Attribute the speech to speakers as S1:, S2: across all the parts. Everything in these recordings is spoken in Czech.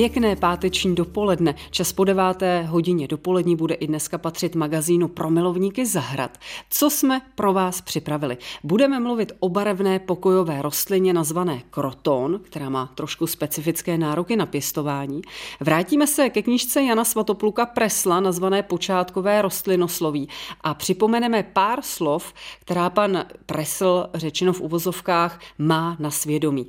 S1: Pěkné páteční dopoledne. Čas po deváté hodině dopolední bude i dneska patřit magazínu pro milovníky zahrad. Co jsme pro vás připravili? Budeme mluvit o barevné pokojové rostlině nazvané kroton, která má trošku specifické nároky na pěstování. Vrátíme se ke knižce Jana Svatopluka Presla nazvané počátkové rostlinosloví a připomeneme pár slov, která pan Presl, řečeno v uvozovkách, má na svědomí.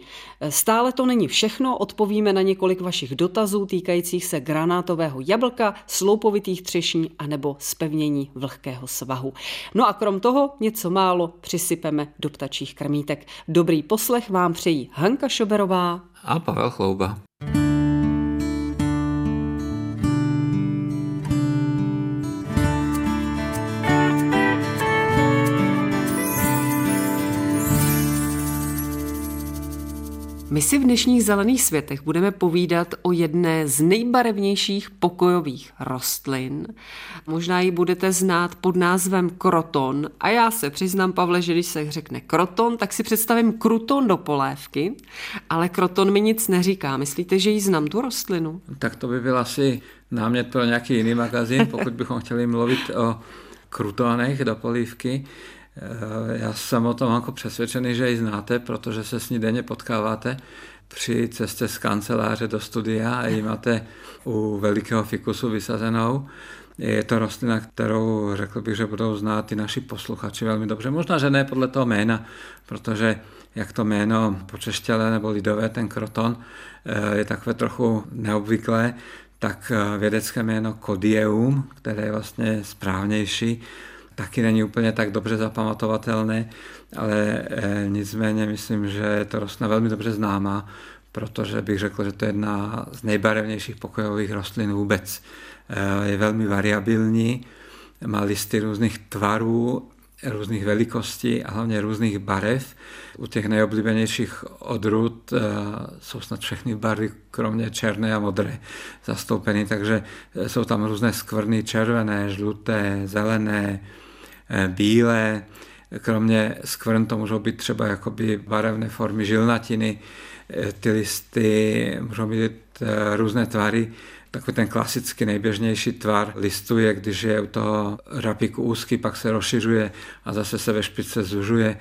S1: Stále to není všechno, odpovíme na několik vašich dotazů týkajících se granátového jablka, sloupovitých třešní anebo spevnění vlhkého svahu. No a krom toho něco málo přisypeme do ptačích krmítek. Dobrý poslech vám přejí Hanka Šoberová
S2: a Pavel Chlouba.
S1: My si v dnešních zelených světech budeme povídat o jedné z nejbarevnějších pokojových rostlin. Možná ji budete znát pod názvem kroton. A já se přiznám, Pavle, že když se řekne kroton, tak si představím kruton do polévky, ale kroton mi nic neříká. Myslíte, že ji znám tu rostlinu?
S2: Tak to by byl asi námět pro nějaký jiný magazín, pokud bychom chtěli mluvit o krutonech do polívky. Eh, já jsem o tom jako přesvědčený, že ji znáte, protože se s ní denně potkáváte při cestě z kanceláře do studia a ji máte u velikého fikusu vysazenou. Je to rostlina, kterou řekl bych, že budou znát i naši posluchači velmi dobře. Možná, že ne podle toho jména, protože jak to jméno počeštělé nebo lidové, ten kroton, eh, je takové trochu neobvyklé, tak eh, vědecké jméno Kodium, které je vlastně správnější, taky není úplně tak dobře zapamatovatelné, ale e, nicméně myslím, že je to rostlina velmi dobře známá, protože bych řekl, že to je jedna z nejbarevnějších pokojových rostlin vůbec. E, je velmi variabilní, má listy různých tvarů, různých velikostí a hlavně různých barev. U těch nejoblíbenějších odrůd e, jsou snad všechny barvy, kromě černé a modré, zastoupeny, takže jsou tam různé skvrny červené, žluté, zelené, Eh, bílé, kromě skvrn to můžou být třeba jakoby barevné formy žilnatiny, eh, ty listy můžou mít eh, různé tvary, takový ten klasický nejběžnější tvar listu je, když je u toho rapiku úzký, pak se rozšiřuje a zase se ve špičce zužuje,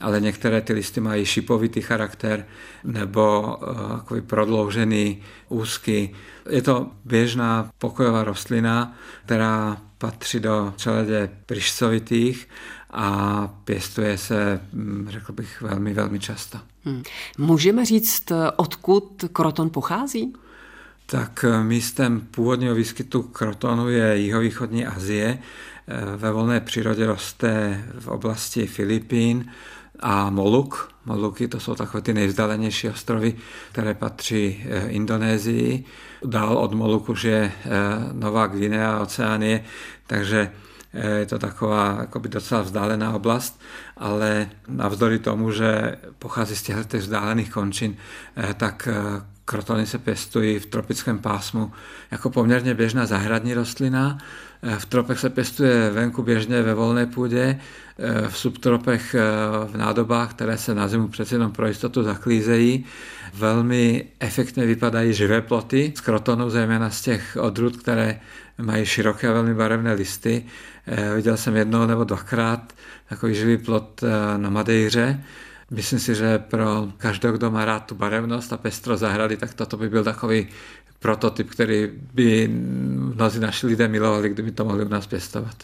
S2: ale některé ty listy mají šipovitý charakter nebo takový prodloužený, úzký. Je to běžná pokojová rostlina, která patří do čeledě pryšcovitých a pěstuje se, mm, řekl bych, velmi, velmi často. Hmm.
S1: Můžeme říct, odkud kroton pochází?
S2: Tak eh, místem původního výskytu krotonu je jihovýchodní Asie. Eh, ve volné přírodě roste v oblasti Filipín a Moluk. Moluky to jsou takové ty nejvzdálenější ostrovy, které patří eh, Indonésii. Dál od Moluku je Nová Guinea, Oceánie, takže je to taková akoby docela vzdálená oblast, ale navzdory tomu, že pochází z těchto vzdálených končin, tak krotony se pěstují v tropickém pásmu jako poměrně běžná zahradní rostlina. V tropech se pěstuje venku běžně ve volné půdě, v subtropech v nádobách, které se na zimu přeci jenom pro jistotu zaklízejí. Velmi efektně vypadají živé ploty z krotonu, zejména z těch odrůd, které mají široké a velmi barevné listy. Eh, viděl jsem jednou nebo dvakrát takový živý plot eh, na Madejře. Myslím si, že pro každého, kdo má rád tu barevnost a pestro zahrady, tak toto by byl takový prototyp, který by mnozí naši lidé milovali, kdyby to mohli u nás pěstovat.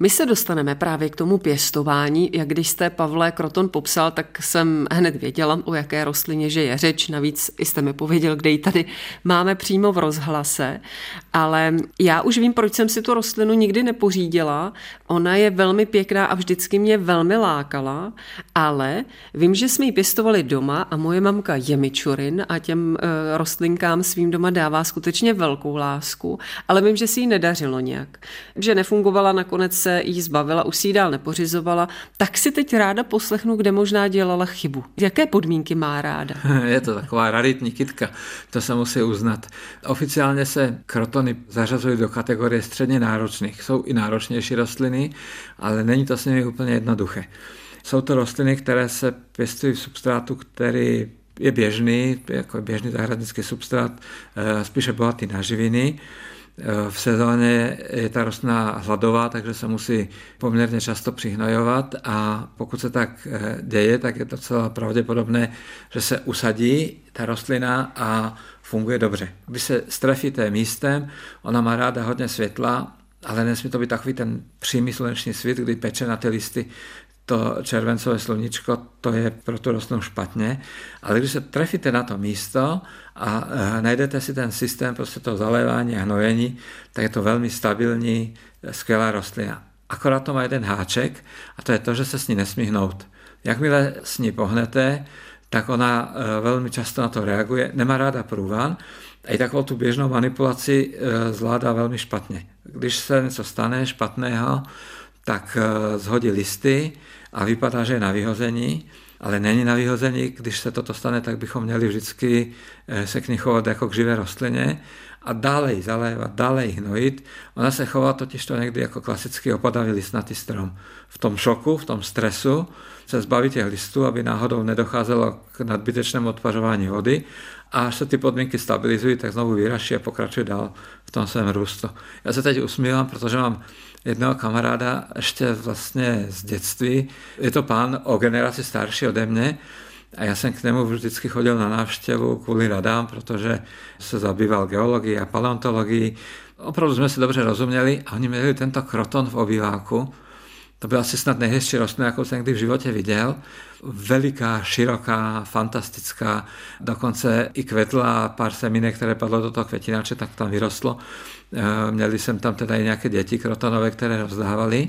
S1: My se dostaneme právě k tomu pěstování. Jak když jste Pavle Kroton popsal, tak jsem hned věděla, o jaké rostlině že je řeč. Navíc jste mi pověděl, kde ji tady máme přímo v rozhlase. Ale já už vím, proč jsem si tu rostlinu nikdy nepořídila, Ona je velmi pěkná a vždycky mě velmi lákala, ale vím, že jsme ji pěstovali doma a moje mamka je mičurin a těm e, rostlinkám svým doma dává skutečně velkou lásku, ale vím, že si ji nedařilo nějak. Že nefungovala, nakonec se jí zbavila, už si ji dál nepořizovala, tak si teď ráda poslechnu, kde možná dělala chybu. Jaké podmínky má ráda?
S2: Je to taková raritní kytka, to se musí uznat. Oficiálně se krotony zařazují do kategorie středně náročných. Jsou i náročnější rostliny, ale není to s nimi úplně jednoduché. Jsou to rostliny, které se pěstují v substrátu, který je běžný, jako běžný zahradnický substrát, eh, spíše bohatý na živiny. Eh, v sezóně je ta rostlina hladová, takže se musí poměrně často přihnojovat a pokud se tak eh, děje, tak je to docela pravděpodobné, že se usadí ta rostlina a funguje dobře. Když se strefíte místem, ona má ráda hodně světla, ale nesmí to být takový ten přímý sluneční svět, kdy peče na ty listy to červencové sluníčko, to je pro tu rostlinu špatně, ale když se trefíte na to místo a e, najdete si ten systém prostě toho zalévání a hnojení, tak je to velmi stabilní, skvělá rostlina. Akorát to má jeden háček a to je to, že se s ní nesmí hnout. Jakmile s ní pohnete, tak ona e, velmi často na to reaguje, nemá ráda průvan a i takovou tu běžnou manipulaci e, zvládá velmi špatně. Když se něco stane špatného, tak zhodí listy, a vypadá, že je na vyhození, ale není na vyhození. Když se toto stane, tak bychom měli vždycky eh, se k ní chovat jako k živé rostlině a dále ji zalévat, dále ji hnojit. Ona se chová totiž to někdy jako klasický opadavý listnatý strom. V tom šoku, v tom stresu se zbaví těch listů, aby náhodou nedocházelo k nadbytečnému odpařování vody a až se ty podmínky stabilizují, tak znovu vyraší a pokračuje dál v tom svém růstu. Já se teď usmívám, protože mám jednoho kamaráda ještě vlastně z dětství. Je to pán o generaci starší ode mě a já jsem k němu vždycky chodil na návštěvu kvůli radám, protože se zabýval geologií a paleontologií. Opravdu jsme si dobře rozuměli a oni měli tento kroton v obýváku. To byla asi snad nejhezčí rostlina, jakou jsem kdy v životě viděl. Veliká, široká, fantastická, dokonce i kvetla pár semínek, které padlo do toho květináče, tak tam vyrostlo. Eh, měli jsem tam teda i nějaké děti krotonové, které rozdávali.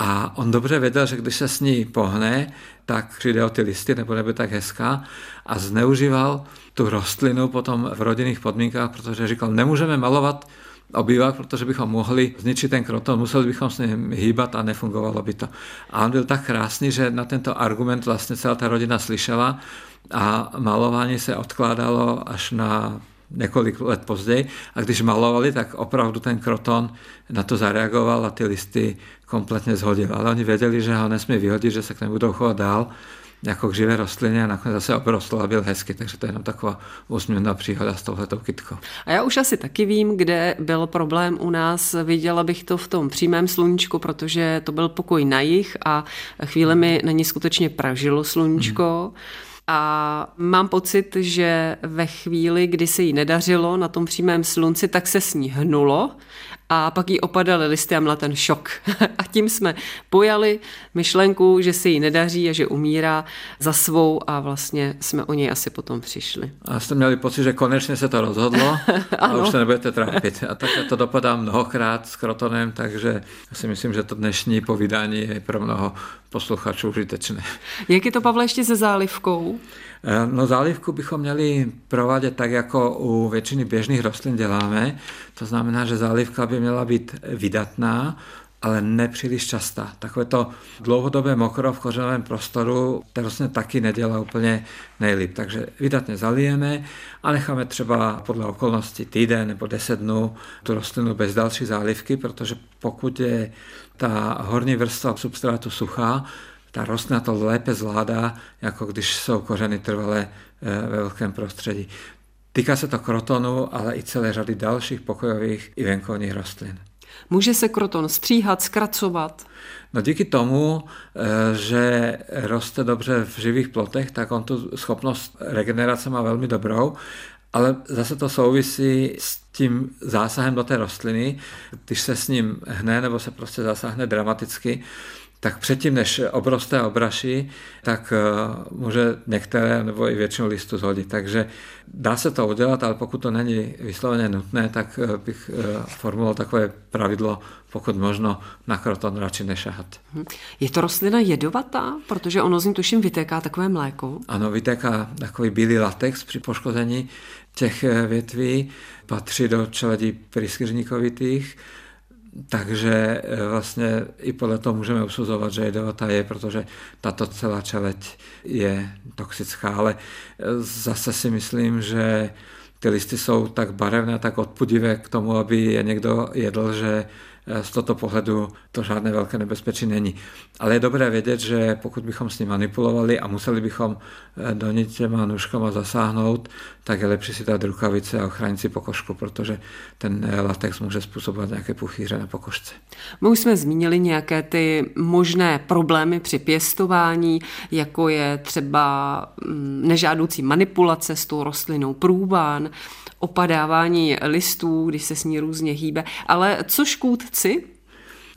S2: A on dobře věděl, že když se s ní pohne, tak přijde o ty listy, nebo nebude tak hezká. A zneužíval tu rostlinu potom v rodinných podmínkách, protože říkal, nemůžeme malovat obývák, protože bychom mohli zničit ten kroton, museli bychom s ním hýbat a nefungovalo by to. A on byl tak krásný, že na tento argument vlastně celá ta rodina slyšela a malování se odkládalo až na několik let později. A když malovali, tak opravdu ten kroton na to zareagoval a ty listy kompletně zhodil. Ale oni věděli, že ho nesmí vyhodit, že se k němu budou chovat dál jako k živé rostlině a nakonec zase obrostl a byl hezky, takže to je jenom taková úsměvná příhoda s touhletou kytkou.
S1: A já už asi taky vím, kde byl problém u nás. Viděla bych to v tom přímém sluníčku, protože to byl pokoj na jich a chvíle mi na ní skutečně pražilo sluníčko. Hmm. A mám pocit, že ve chvíli, kdy se jí nedařilo na tom přímém slunci, tak se s ní hnulo a pak jí opadaly listy a měla ten šok. a tím jsme pojali myšlenku, že se jí nedaří a že umírá za svou a vlastně jsme o něj asi potom přišli.
S2: A jste měli pocit, že konečně se to rozhodlo a už se nebudete trápit. A tak to dopadá mnohokrát s krotonem, takže si myslím, že to dnešní povídání je pro mnoho posluchačů užitečné.
S1: Jak je to, Pavle, ještě se zálivkou?
S2: Eh, no zálivku bychom měli provádět tak, jako u většiny běžných rostlin děláme. To znamená, že zálivka by měla být vydatná, ale nepříliš častá. Takové to dlouhodobé mokro v kořenovém prostoru to vlastně taky nedělá úplně nejlíp. Takže vydatně zalijeme a necháme třeba podle okolností týden nebo deset dnů tu rostlinu bez další zálivky, protože pokud je ta horní vrstva substrátu suchá, ta rostlina to lépe zvládá, jako když jsou kořeny trvalé eh, ve velkém prostředí. Týká se to krotonu, ale i celé řady dalších pokojových i venkovních rostlin.
S1: Může se kroton stříhat, zkracovat?
S2: No díky tomu, eh, že roste dobře v živých plotech, tak on tu schopnost regenerace má velmi dobrou, ale zase to souvisí s tím zásahem do té rostliny. Když se s ním hne nebo se prostě zasáhne dramaticky, tak předtím, než obroste a obraší, tak eh, může některé nebo i většinu listu zhodit. Takže dá se to udělat, ale pokud to není vysloveně nutné, tak eh, bych eh, formuloval takové pravidlo, pokud možno na kroton radši nešahat.
S1: Mhm. Je to rostlina jedovatá? Protože ono z ní tuším vytéká takové mléko.
S2: Ano, vytéká takový bílý latex při poškození těch větví, patří do čeledí pryskyřníkovitých, takže e, vlastně i podle toho můžeme usuzovat, že jedovatá je, protože tato celá čeleť je toxická, ale e, zase si myslím, že ty listy jsou tak barevné, tak odpudivé k tomu, aby je někdo jedl, že z tohoto pohledu to žádné velké nebezpečí není. Ale je dobré vědět, že pokud bychom s ním manipulovali a museli bychom eh, do ní těma nůžkama zasáhnout, tak je lepší si dát rukavice a ochránit si pokožku, protože ten eh, latex může způsobovat nějaké puchýře na pokožce.
S1: My už jsme zmínili nějaké ty možné problémy při pěstování, jako je třeba mm, nežádoucí manipulace s tou rostlinou průván, opadávání listů, když se s ní různě hýbe. Ale co škůdci?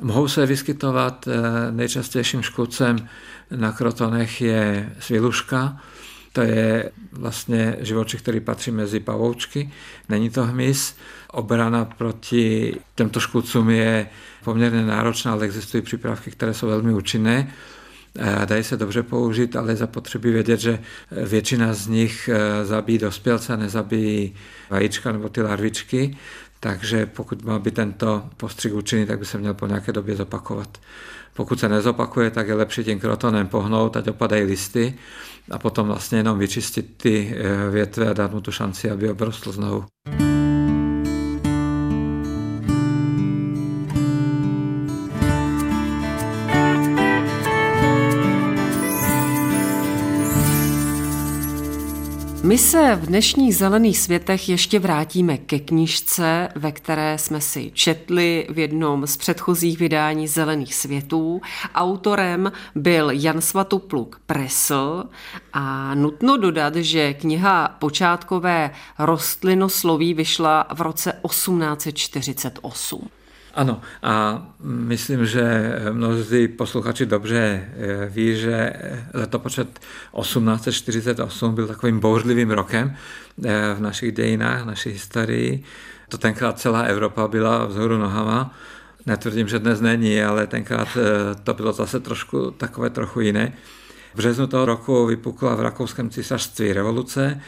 S2: Mohou se vyskytovat eh, nejčastějším škůdcem na krotonech je sviluška, to je vlastně živočich, který patří mezi pavoučky, není to hmyz. Obrana proti těmto škůdcům je poměrně náročná, ale existují přípravky, které jsou velmi účinné dají se dobře použít, ale zapotřebí vědět, že většina z nich eh, zabíjí dospělce, nezabíjí vajíčka nebo ty larvičky, takže pokud má být tento postřik účinný, tak by se měl po nějaké době zopakovat. Pokud se nezopakuje, tak je lepší tím krotonem pohnout, ať opadají listy a potom vlastně jenom vyčistit ty eh, větve a dát mu tu šanci, aby obrostl znovu.
S1: My se v dnešních zelených světech ještě vrátíme ke knižce, ve které jsme si četli v jednom z předchozích vydání Zelených světů. Autorem byl Jan Svatopluk Presl a nutno dodat, že kniha počátkové rostlinosloví vyšla v roce 1848.
S2: Ano, a myslím, že mnozí posluchači dobře eh, ví, že letopočet 1848 byl takovým bouřlivým rokem eh, v našich dějinách, v naší historii. To tenkrát celá Evropa byla vzhůru nohama. Netvrdím, že dnes není, ale tenkrát eh, to bylo zase trošku takové trochu jiné. V březnu toho roku vypukla v rakouském císařství revoluce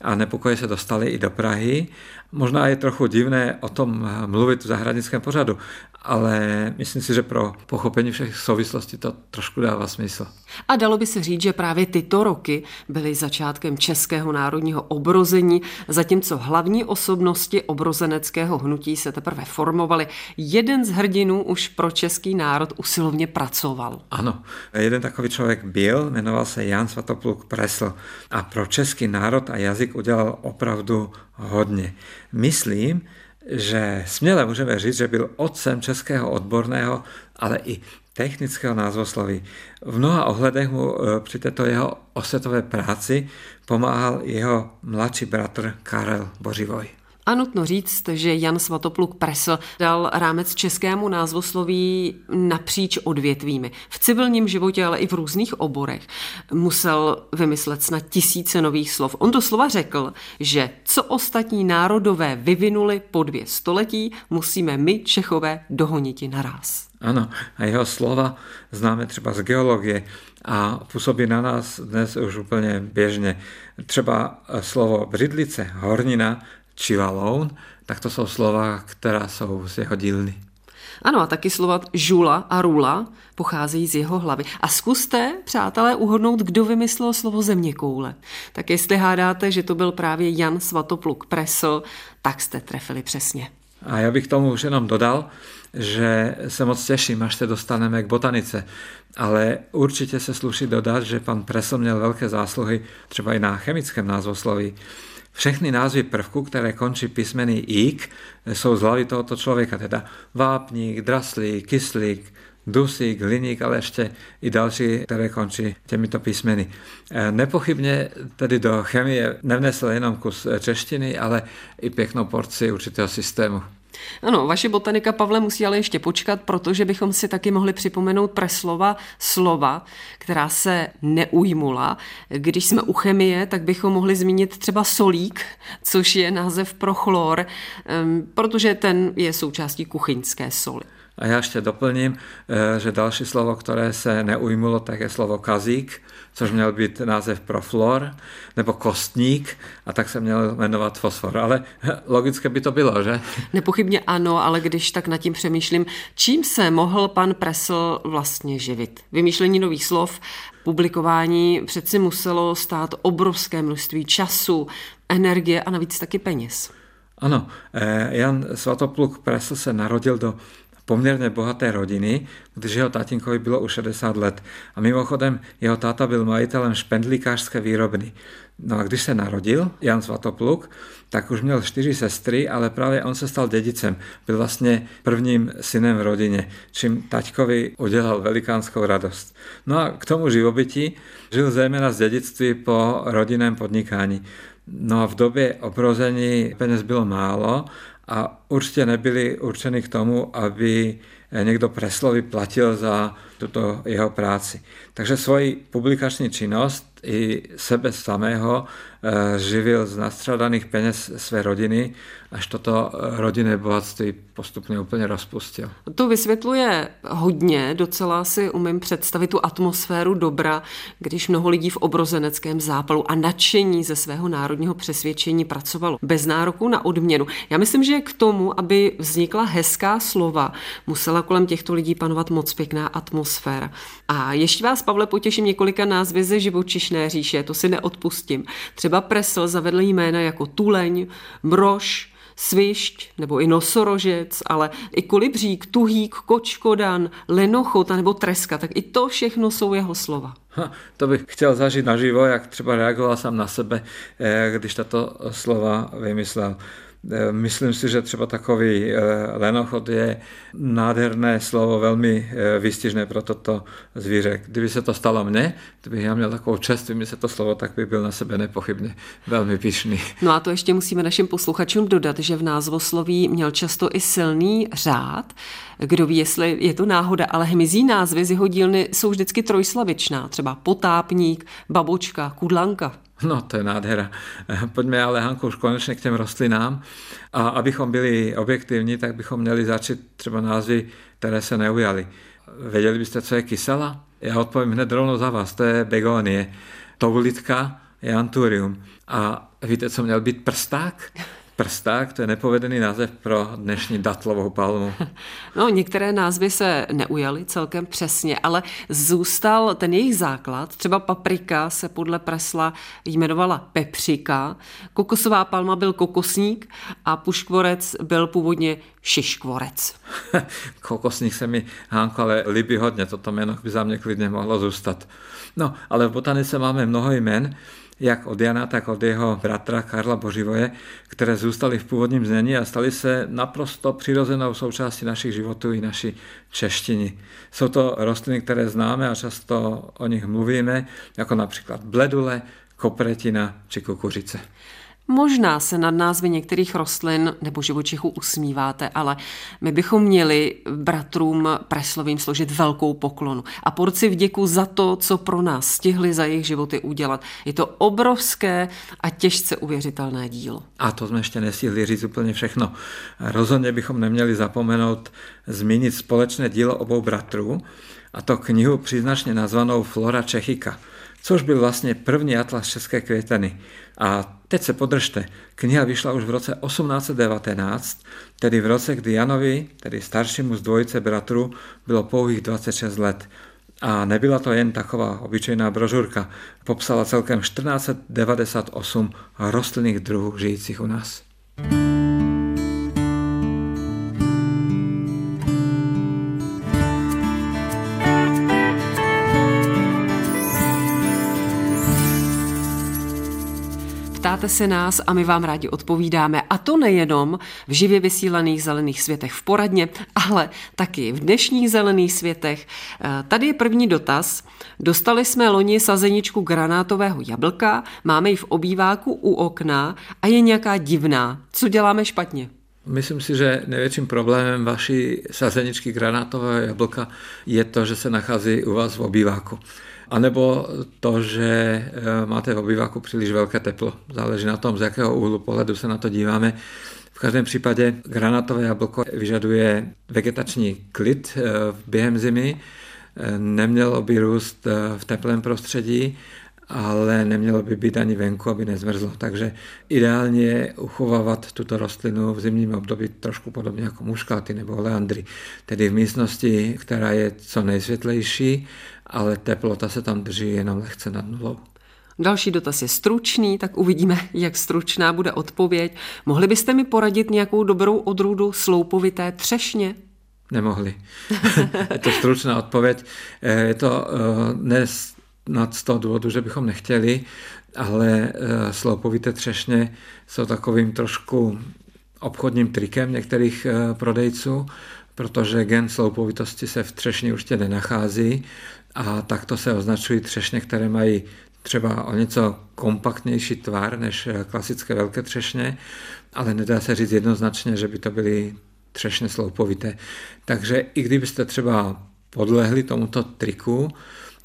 S2: a nepokoje se dostaly i do Prahy Možná je trochu divné o tom mluvit v zahradnickém pořadu, ale myslím si, že pro pochopení všech souvislostí to trošku dává smysl.
S1: A dalo by se říct, že právě tyto roky byly začátkem českého národního obrození, zatímco hlavní osobnosti obrozeneckého hnutí se teprve formovaly. Jeden z hrdinů už pro český národ usilovně pracoval.
S2: Ano, jeden takový člověk byl, jmenoval se Jan Svatopluk Presl a pro český národ a jazyk udělal opravdu hodně. Myslím, že směle můžeme říct, že byl otcem českého odborného, ale i technického názvosloví. V mnoha ohledech mu e, při této jeho osvětové práci pomáhal jeho mladší bratr Karel Bořivoj.
S1: A nutno říct, že Jan Svatopluk Presl dal rámec českému názvosloví napříč odvětvími. V civilním životě, ale i v různých oborech. Musel vymyslet snad tisíce nových slov. On doslova řekl, že co ostatní národové vyvinuli po dvě století, musíme my, Čechové, dohoniti naraz.
S2: Ano, a jeho slova známe třeba z geologie a působí na nás dnes už úplně běžně. Třeba slovo břidlice, hornina, Čivaloun, tak to jsou slova, která jsou z jeho dílny.
S1: Ano, a taky slova žula a rula pocházejí z jeho hlavy. A zkuste, přátelé, uhodnout, kdo vymyslel slovo země koule. Tak jestli hádáte, že to byl právě Jan Svatopluk Presl, tak jste trefili přesně.
S2: A já bych tomu už jenom dodal, že se moc těším, až se dostaneme k botanice. Ale určitě se sluší dodat, že pan Presl měl velké zásluhy třeba i na chemickém názvosloví. Všechny názvy prvků, které končí písmeny ík, jsou z hlavy tohoto člověka, teda vápník, draslík, kyslík, dusík, hliník, ale ještě i další, které končí těmito písmeny. E, nepochybně tedy do chemie nevnesl jenom kus češtiny, ale i pěknou porci určitého systému.
S1: Ano, vaše botanika, Pavle, musí ale ještě počkat, protože bychom si taky mohli připomenout preslova slova, která se neujmula. Když jsme u chemie, tak bychom mohli zmínit třeba solík, což je název pro chlor, protože ten je součástí kuchyňské soli.
S2: A já ještě doplním, eh, že další slovo, které se neujmulo, tak je slovo kazík, což měl být název pro flor, nebo kostník, a tak se měl jmenovat fosfor. Ale logické by to bylo, že?
S1: Nepochybně ano, ale když tak nad tím přemýšlím, čím se mohl pan Presl vlastně živit? Vymýšlení nových slov, publikování přeci muselo stát obrovské množství času, energie a navíc taky peněz.
S2: Ano, eh, Jan Svatopluk Presl se narodil do poměrně bohaté rodiny, když jeho tatínkovi bylo už 60 let. A mimochodem jeho táta byl majitelem špendlíkářské výrobny. No a když se narodil Jan Svatopluk, tak už měl čtyři sestry, ale právě on se stal dědicem. Byl vlastně prvním synem v rodině, čím taťkovi udělal velikánskou radost. No a k tomu živobytí žil zejména z dědictví po rodinném podnikání. No a v době obrození peněz bylo málo a určitě nebyly určeny k tomu, aby někdo Preslovi platil za tuto jeho práci. Takže svoji publikační činnost i sebe samého eh, živil z nastřadaných peněz své rodiny, až toto rodinné bohatství postupně úplně rozpustil.
S1: To vysvětluje hodně, docela si umím představit tu atmosféru dobra, když mnoho lidí v obrozeneckém zápalu a nadšení ze svého národního přesvědčení pracovalo bez nároku na odměnu. Já myslím, že k tomu, aby vznikla hezká slova, musela kolem těchto lidí panovat moc pěkná atmosféra. A ještě vás, Pavle, potěším několika názvy ze živočišné říše, to si neodpustím. Třeba Presl zavedl jména jako tuleň, mrož, svišť nebo i nosorožec, ale i kolibřík, tuhýk, kočkodan, lenochot nebo treska, tak i to všechno jsou jeho slova.
S2: Ha, to bych chtěl zažít naživo, jak třeba reagoval sám na sebe, eh, když tato slova vymyslel. Eh, myslím si, že třeba takový eh, lenochod je nádherné slovo, velmi eh, výstižné pro toto zvíře. Kdyby se to stalo mně, kdybych já měl takovou čest vymyslet to slovo, tak by byl na sebe nepochybně velmi pišný.
S1: No a to ještě musíme našim posluchačům dodat, že v názvosloví měl často i silný řád. Kdo ví, jestli je to náhoda, ale hmyzí názvy z jeho dílny jsou vždycky trojslavičná, třeba potápník, babočka, kudlanka.
S2: No, to je nádhera. Pojďme ale, Hanko, už konečně k těm rostlinám. A abychom byli objektivní, tak bychom měli začít třeba názvy, které se neujaly. Věděli byste, co je kysela? Já odpovím hned rovnou za vás, to je begonie. Toulitka je anturium. A víte, co měl být prsták? Prsták, to je nepovedený název pro dnešní datlovou palmu.
S1: No, některé názvy se neujaly celkem přesně, ale zůstal ten jejich základ. Třeba paprika se podle Presla jmenovala pepřika, kokosová palma byl kokosník a puškvorec byl původně šiškvorec.
S2: kokosník se mi, Hánko, ale líbí hodně, toto jméno by za mě klidně mohlo zůstat. No, ale v botanice máme mnoho jmen, jak od Jana, tak od jeho bratra Karla Boživoje, které zůstaly v původním znění a staly se naprosto přirozenou součástí našich životů i naší češtiny. Jsou to rostliny, které známe a často o nich mluvíme, jako například bledule, kopretina či kukuřice.
S1: Možná se nad názvy některých rostlin nebo živočichů usmíváte, ale my bychom měli bratrům Preslovým složit velkou poklonu a porci vděku za to, co pro nás stihli za jejich životy udělat. Je to obrovské a těžce uvěřitelné dílo.
S2: A to jsme ještě nestihli říct úplně všechno. Rozhodně bychom neměli zapomenout zmínit společné dílo obou bratrů, a to knihu příznačně nazvanou Flora Čechika – což byl vlastně první atlas české květeny. A teď se podržte, kniha vyšla už v roce 1819, tedy v roce, kdy Janovi, tedy staršímu z dvojice bratru, bylo pouhých 26 let. A nebyla to jen taková obyčejná brožurka. Popsala celkem 1498 rostlinných druhů žijících u nás.
S1: Ptáte se nás a my vám rádi odpovídáme. A to nejenom v živě vysílaných zelených světech v poradně, ale taky v dnešních zelených světech. Eh, tady je první dotaz. Dostali jsme loni sazeničku granátového jablka, máme ji v obýváku u okna a je nějaká divná. Co děláme špatně?
S2: Myslím si, že největším problémem vaší sazeničky granátového jablka je to, že se nachází u vás v obýváku. A nebo to, že eh, máte v obýváku příliš velké teplo. Záleží na tom, z jakého úhlu pohledu se na to díváme. V každém případě granátové jablko vyžaduje vegetační klid eh, během zimy, eh, nemělo by růst v teplém prostředí ale nemělo by být ani venku, aby nezmrzlo. Takže ideálně je uchovávat tuto rostlinu v zimním období trošku podobně jako muškáty nebo leandry, tedy v místnosti, která je co nejsvětlejší, ale teplota se tam drží jenom lehce nad nulou.
S1: Další dotaz je stručný, tak uvidíme, jak stručná bude odpověď. Mohli byste mi poradit nějakou dobrou odrůdu sloupovité třešně?
S2: Nemohli. je to stručná odpověď. Eh, je to eh, dnes nad z toho důvodu, že bychom nechtěli, ale eh, sloupovité třešně jsou takovým trošku obchodním trikem některých prodejců, protože gen sloupovitosti se v třešni určitě nenachází a takto se označují třešně, které mají třeba o něco kompaktnější tvar než eh, klasické velké třešně, ale nedá se říct jednoznačně, že by to byly třešně sloupovité. Takže i kdybyste třeba podlehli tomuto triku,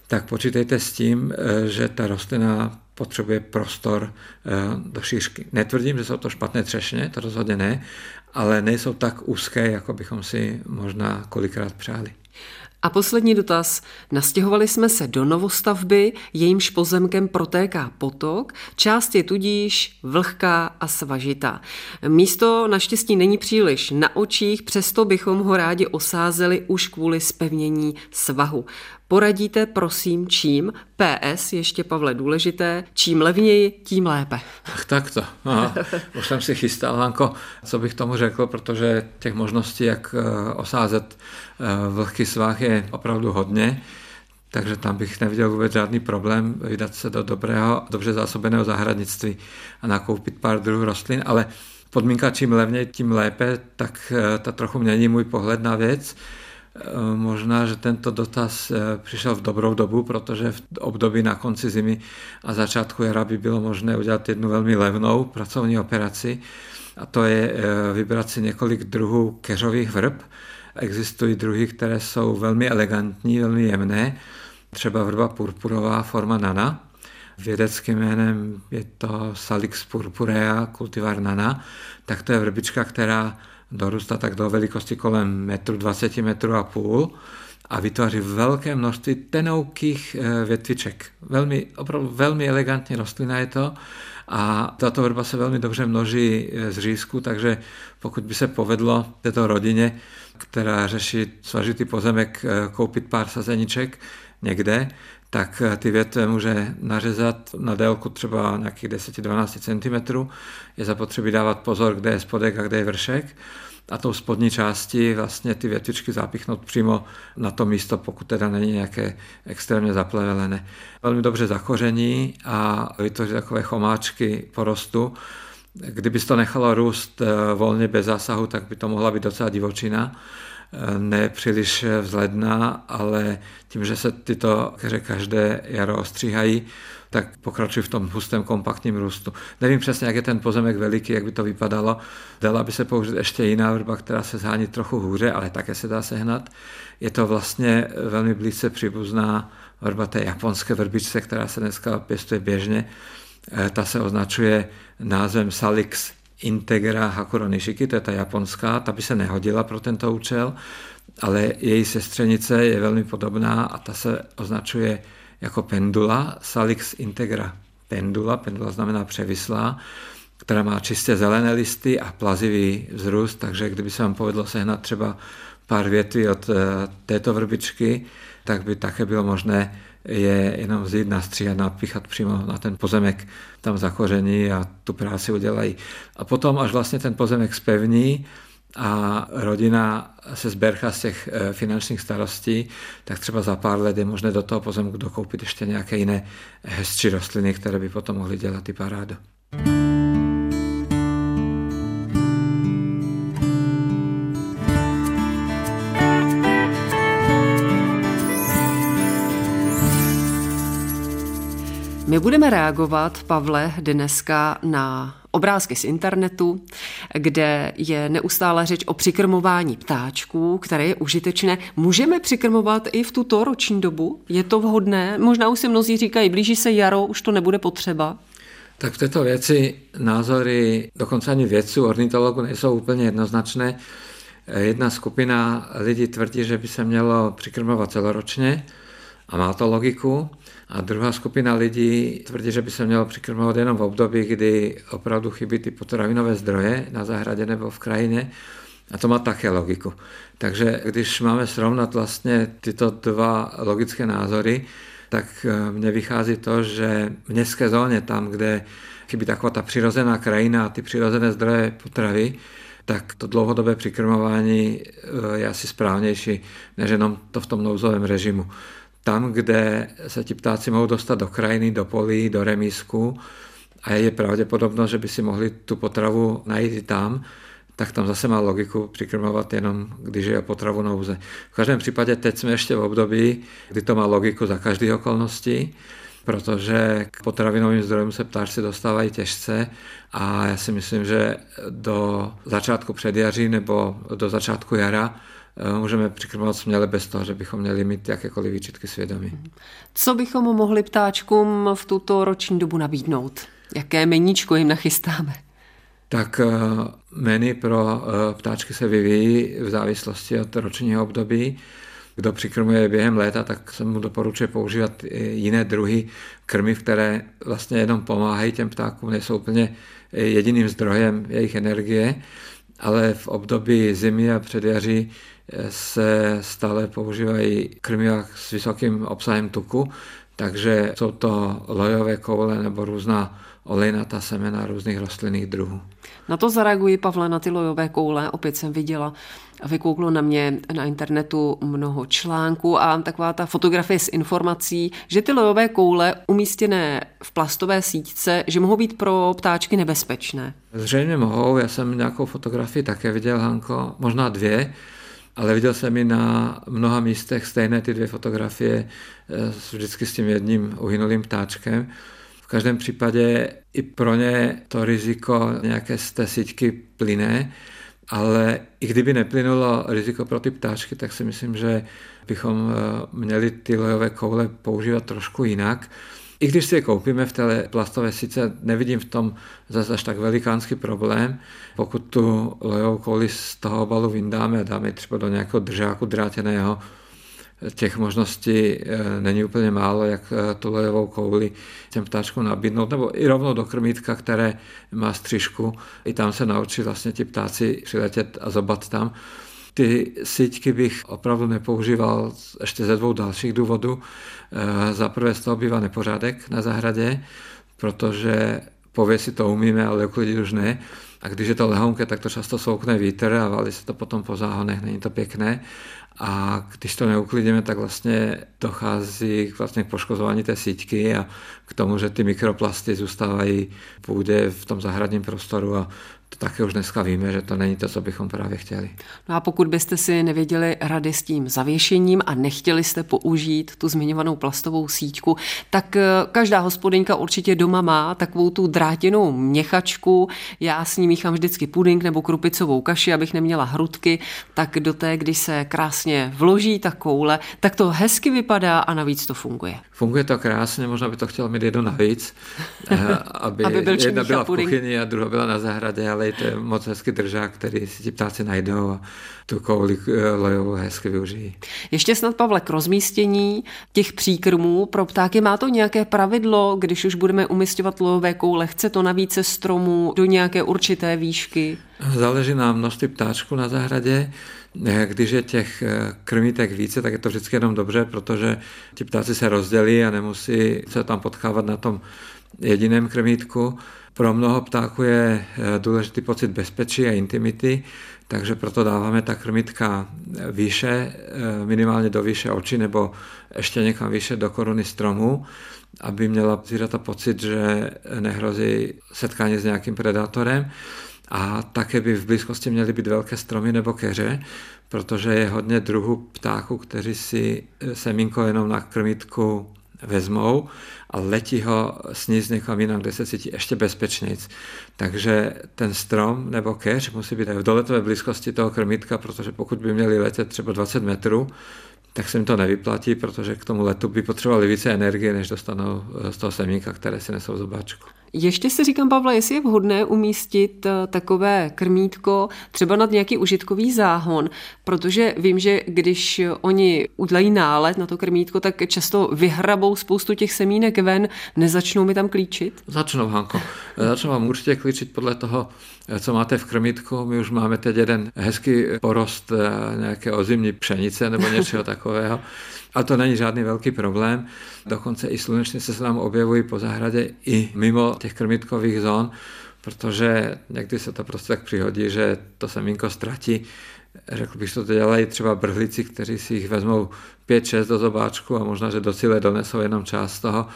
S2: tak počítejte s tím, eh, že ta rostlina potřebuje prostor eh, do šířky. Netvrdím, že jsou to špatné třešně, to rozhodně ne, ale nejsou tak úzké, jako bychom si možná kolikrát přáli.
S1: A poslední dotaz. Nastěhovali jsme se do novostavby, jejímž pozemkem protéká potok, část je tudíž vlhká a svažitá. Místo naštěstí není příliš na očích, přesto bychom ho rádi osázeli už kvůli spevnění svahu. Poradíte prosím čím? PS, ještě Pavle důležité, čím levněji, tím lépe.
S2: Ach tak to. Aha. Už jsem si chystal, Lanko, co bych tomu řekl, protože těch možností, jak eh, osázet vlhký svah je opravdu hodně. Takže tam bych neviděl vůbec žádný problém vydat se do dobrého, dobře zásobeného zahradnictví a nakoupit pár druhů rostlin, ale podmínka čím levněji, tím lépe, tak eh, ta trochu mění můj pohled na věc. Eh, možná, že tento dotaz eh, přišel v dobrou dobu, protože v období na konci zimy a začátku jara by bylo možné udělat jednu velmi levnou pracovní operaci a to je eh, vybrat si několik druhů keřových vrb. Existují druhy, které jsou velmi elegantní, velmi jemné, třeba vrba purpurová forma nana, vědeckým jménem je to Salix purpurea cultivar nana, tak to je vrbička, která dorůstá tak do velikosti kolem metru 20 metrů a půl a vytváří velké množství tenoukých eh, větviček. Velmi, opravdu velmi elegantní rostlina je to a tato vrba se velmi dobře množí eh, z řízku, takže pokud by se povedlo této rodině, která řeší svažitý pozemek, eh, koupit pár sazeniček někde, tak ty větve může nařezat na délku třeba nějakých 10-12 cm. Je zapotřebí dávat pozor, kde je spodek a kde je vršek a tou spodní části vlastně ty větvičky zapichnout přímo na to místo, pokud teda není nějaké extrémně zaplevelené. Velmi dobře zakoření a vytvořit takové chomáčky porostu. Kdyby to nechalo růst eh, volně bez zásahu, tak by to mohla být docela divočina ne příliš vzhledná, ale tím, že se tyto keře každé jaro ostříhají, tak pokračují v tom hustém kompaktním růstu. Nevím přesně, jak je ten pozemek veliký, jak by to vypadalo. Dala by se použít ještě jiná vrba, která se zhání trochu hůře, ale také se dá sehnat. Je to vlastně velmi blízce příbuzná vrba té japonské vrbičce, která se dneska pěstuje běžně. Eh, ta se označuje názvem Salix Integra Hakuro Nishiki, to je ta japonská, ta by se nehodila pro tento účel, ale její sestřenice je velmi podobná a ta se označuje jako pendula, Salix Integra pendula, pendula znamená převislá, která má čistě zelené listy a plazivý vzrůst, takže kdyby se vám povedlo sehnat třeba pár větví od eh, této vrbičky, tak by také bylo možné je jenom vzít, nastříhat, napíchat přímo na ten pozemek, tam zakoření a tu práci udělají. A potom, až vlastně ten pozemek spevní, a rodina se zbercha z těch eh, finančních starostí, tak třeba za pár let je možné do toho pozemku dokoupit ještě nějaké jiné hezčí rostliny, které by potom mohly dělat ty parádu.
S1: My budeme reagovat, Pavle, dneska na obrázky z internetu, kde je neustále řeč o přikrmování ptáčků, které je užitečné. Můžeme přikrmovat i v tuto roční dobu? Je to vhodné? Možná už si mnozí říkají, blíží se jaro, už to nebude potřeba.
S2: Tak v této věci názory dokonce ani vědců, ornitologů nejsou úplně jednoznačné. Jedna skupina lidí tvrdí, že by se mělo přikrmovat celoročně a má to logiku. A druhá skupina lidí tvrdí, že by se mělo přikrmovat jenom v období, kdy opravdu chybí ty potravinové zdroje na zahradě nebo v krajině. A to má také logiku. Takže když máme srovnat vlastně tyto dva logické názory, tak eh, mně vychází to, že v městské zóně, tam, kde chybí taková ta přirozená krajina a ty přirozené zdroje potravy, tak to dlouhodobé přikrmování eh, je asi správnější, než jenom to v tom nouzovém režimu. Tam, kde se ti ptáci mohou dostat do krajiny, do polí, do remísku a je pravděpodobnost, že by si mohli tu potravu najít i tam, tak tam zase má logiku přikrmovat jenom, když je potravu nouze. V každém případě teď jsme ještě v období, kdy to má logiku za každých okolností, protože k potravinovým zdrojům se ptáci dostávají těžce a já si myslím, že do začátku předjaří nebo do začátku jara můžeme přikrmovat směle bez toho, že bychom měli mít jakékoliv výčitky svědomí.
S1: Co bychom mohli ptáčkům v tuto roční dobu nabídnout? Jaké meníčko jim nachystáme?
S2: tak eh, menu pro eh, ptáčky se vyvíjí v závislosti od ročního období. Kdo přikrmuje během léta, tak se mu doporučuje používat jiné druhy krmiv, které vlastně jenom pomáhají těm ptákům, nejsou úplně jediným zdrojem jejich energie, ale v období zimy a předjaří eh, se stále používají krmiva s vysokým obsahem tuku, takže jsou to lojové koule nebo různá olejnatá semena různých rostlinných druhů.
S1: Na to zareaguji, Pavle, na ty lojové koule. Opět jsem viděla, vykouklo na mě na internetu mnoho článků a taková ta fotografie s informací, že ty lojové koule umístěné v plastové síťce, že mohou být pro ptáčky nebezpečné.
S2: Zřejmě mohou, já jsem nějakou fotografii také viděl, Hanko, možná dvě, ale viděl jsem i na mnoha místech stejné ty dvě fotografie, eh, vždycky s tím jedním uhynulým ptáčkem. V každém případě i pro ně to riziko nějaké z té síťky plyne, ale i kdyby neplynulo riziko pro ty ptáčky, tak si myslím, že bychom eh, měli ty lojové koule používat trošku jinak. I když si je koupíme v té plastové sice, nevidím v tom zase až tak velikánský problém. Pokud tu lojovou kouli z toho obalu vyndáme a dáme třeba do nějakého držáku drátěného, těch možností eh, není úplně málo, jak eh, tu lejovou kouli těm ptáčkům nabídnout, nebo i rovnou do krmítka, které má střižku. I tam se naučí vlastně ti ptáci přiletět a zobat tam. Ty síťky bych opravdu nepoužíval ještě ze dvou dalších důvodů. Eh, za prvé z toho bývá nepořádek na zahradě, protože pověsit to umíme, ale uklidit už ne. A když je to lehonké, tak to často soukne vítr a valí se to potom po záhonech, není to pěkné. A když to neuklidíme, tak vlastně dochází k, vlastně k poškozování té síťky a k tomu, že ty mikroplasty zůstávají půdě v tom zahradním prostoru a to také už dneska víme, že to není to, co bychom právě chtěli.
S1: No a pokud byste si nevěděli rady s tím zavěšením a nechtěli jste použít tu zmiňovanou plastovou síťku, tak eh, každá hospodinka určitě doma má takovou tu drátěnou měchačku. Já s ní míchám vždycky puding nebo krupicovou kaši, abych neměla hrudky, tak do té, když se krásně vloží ta koule, tak to hezky vypadá a navíc to funguje.
S2: Funguje to krásně, možná by to chtělo mít jedno navíc, eh, aby, aby byl jedna byla v kuchyni a druhá byla na zahradě, ale to je moc hezký držák, který si ti ptáci najdou a tu kouli eh, lojovou hezky využijí.
S1: Ještě snad, Pavle, k rozmístění těch příkrmů pro ptáky má to nějaké pravidlo, když už budeme umistovat lojové koule, chce to na více stromů do nějaké určité výšky?
S2: Záleží na množství ptáčků na zahradě. Eh, když je těch eh, krmítek více, tak je to vždycky jenom dobře, protože ti ptáci se rozdělí a nemusí se tam potkávat na tom jediném krmítku. Pro mnoho ptáků je eh, důležitý pocit bezpečí a intimity, takže proto dáváme ta krmitka výše, eh, minimálně do výše očí nebo ještě někam výše do koruny stromu, aby měla zvířata pocit, že nehrozí setkání s nějakým predátorem. A také by v blízkosti měly být velké stromy nebo keře, protože je hodně druhů ptáků, kteří si eh, semínko jenom na krmitku vezmou a letí ho sníst někam jinam, kde se cítí ještě bezpečnějc. Takže ten strom nebo keř musí být v doletové blízkosti toho krmítka, protože pokud by měli letět třeba 20 metrů, tak se jim to nevyplatí, protože k tomu letu by potřebovali více energie, než dostanou z toho semínka, které si nesou zobáčku.
S1: Ještě si říkám, Pavle, jestli je vhodné umístit eh, takové krmítko třeba nad nějaký užitkový záhon, protože vím, že když oni udělají nálet na to krmítko, tak často vyhrabou spoustu těch semínek ven, nezačnou mi tam klíčit?
S2: Začnou, Hanko. Začnou vám určitě klíčit podle toho, eh, co máte v krmítku. My už máme teď jeden hezký porost eh, nějaké ozimní pšenice nebo něčeho takového. A to není žádný velký problém. Dokonce i slunečnice se nám objevují po zahradě i mimo těch krmitkových zón, protože někdy se to prostě tak přihodí, že to semínko ztratí. Řekl bych, že to dělají třeba brhlici, kteří si jich vezmou 5-6 do zobáčku a možná, že do cíle donesou jenom část toho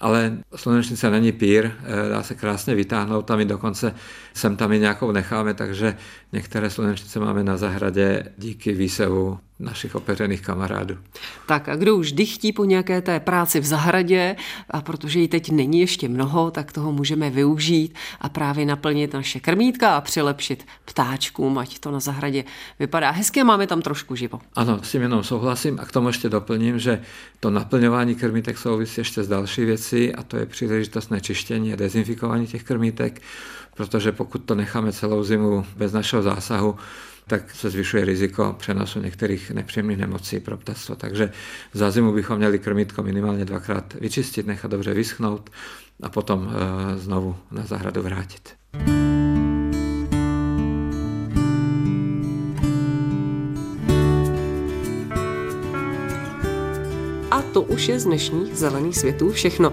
S2: ale slunečnice není pír, eh, dá se krásně vytáhnout, tam i dokonce sem tam i nějakou necháme, takže některé slunečnice máme na zahradě díky výsevu našich opeřených kamarádů.
S1: Tak a kdo už dychtí po nějaké té práci v zahradě, a protože ji teď není ještě mnoho, tak toho můžeme využít a právě naplnit naše krmítka a přilepšit ptáčkům, ať to na zahradě vypadá hezky a máme tam trošku živo.
S2: Ano, s tím jenom souhlasím a k tomu ještě doplním, že to naplňování krmítek souvisí ještě s další věcí a to je příležitost nečištění a dezinfikování těch krmítek, protože pokud to necháme celou zimu bez našeho zásahu, tak se zvyšuje riziko přenosu některých nepříjemných nemocí pro ptactvo. Takže za zimu bychom měli krmítko minimálně dvakrát vyčistit, nechat dobře vyschnout a potom eh, znovu na zahradu vrátit.
S1: to už je z dnešních zelených světů všechno.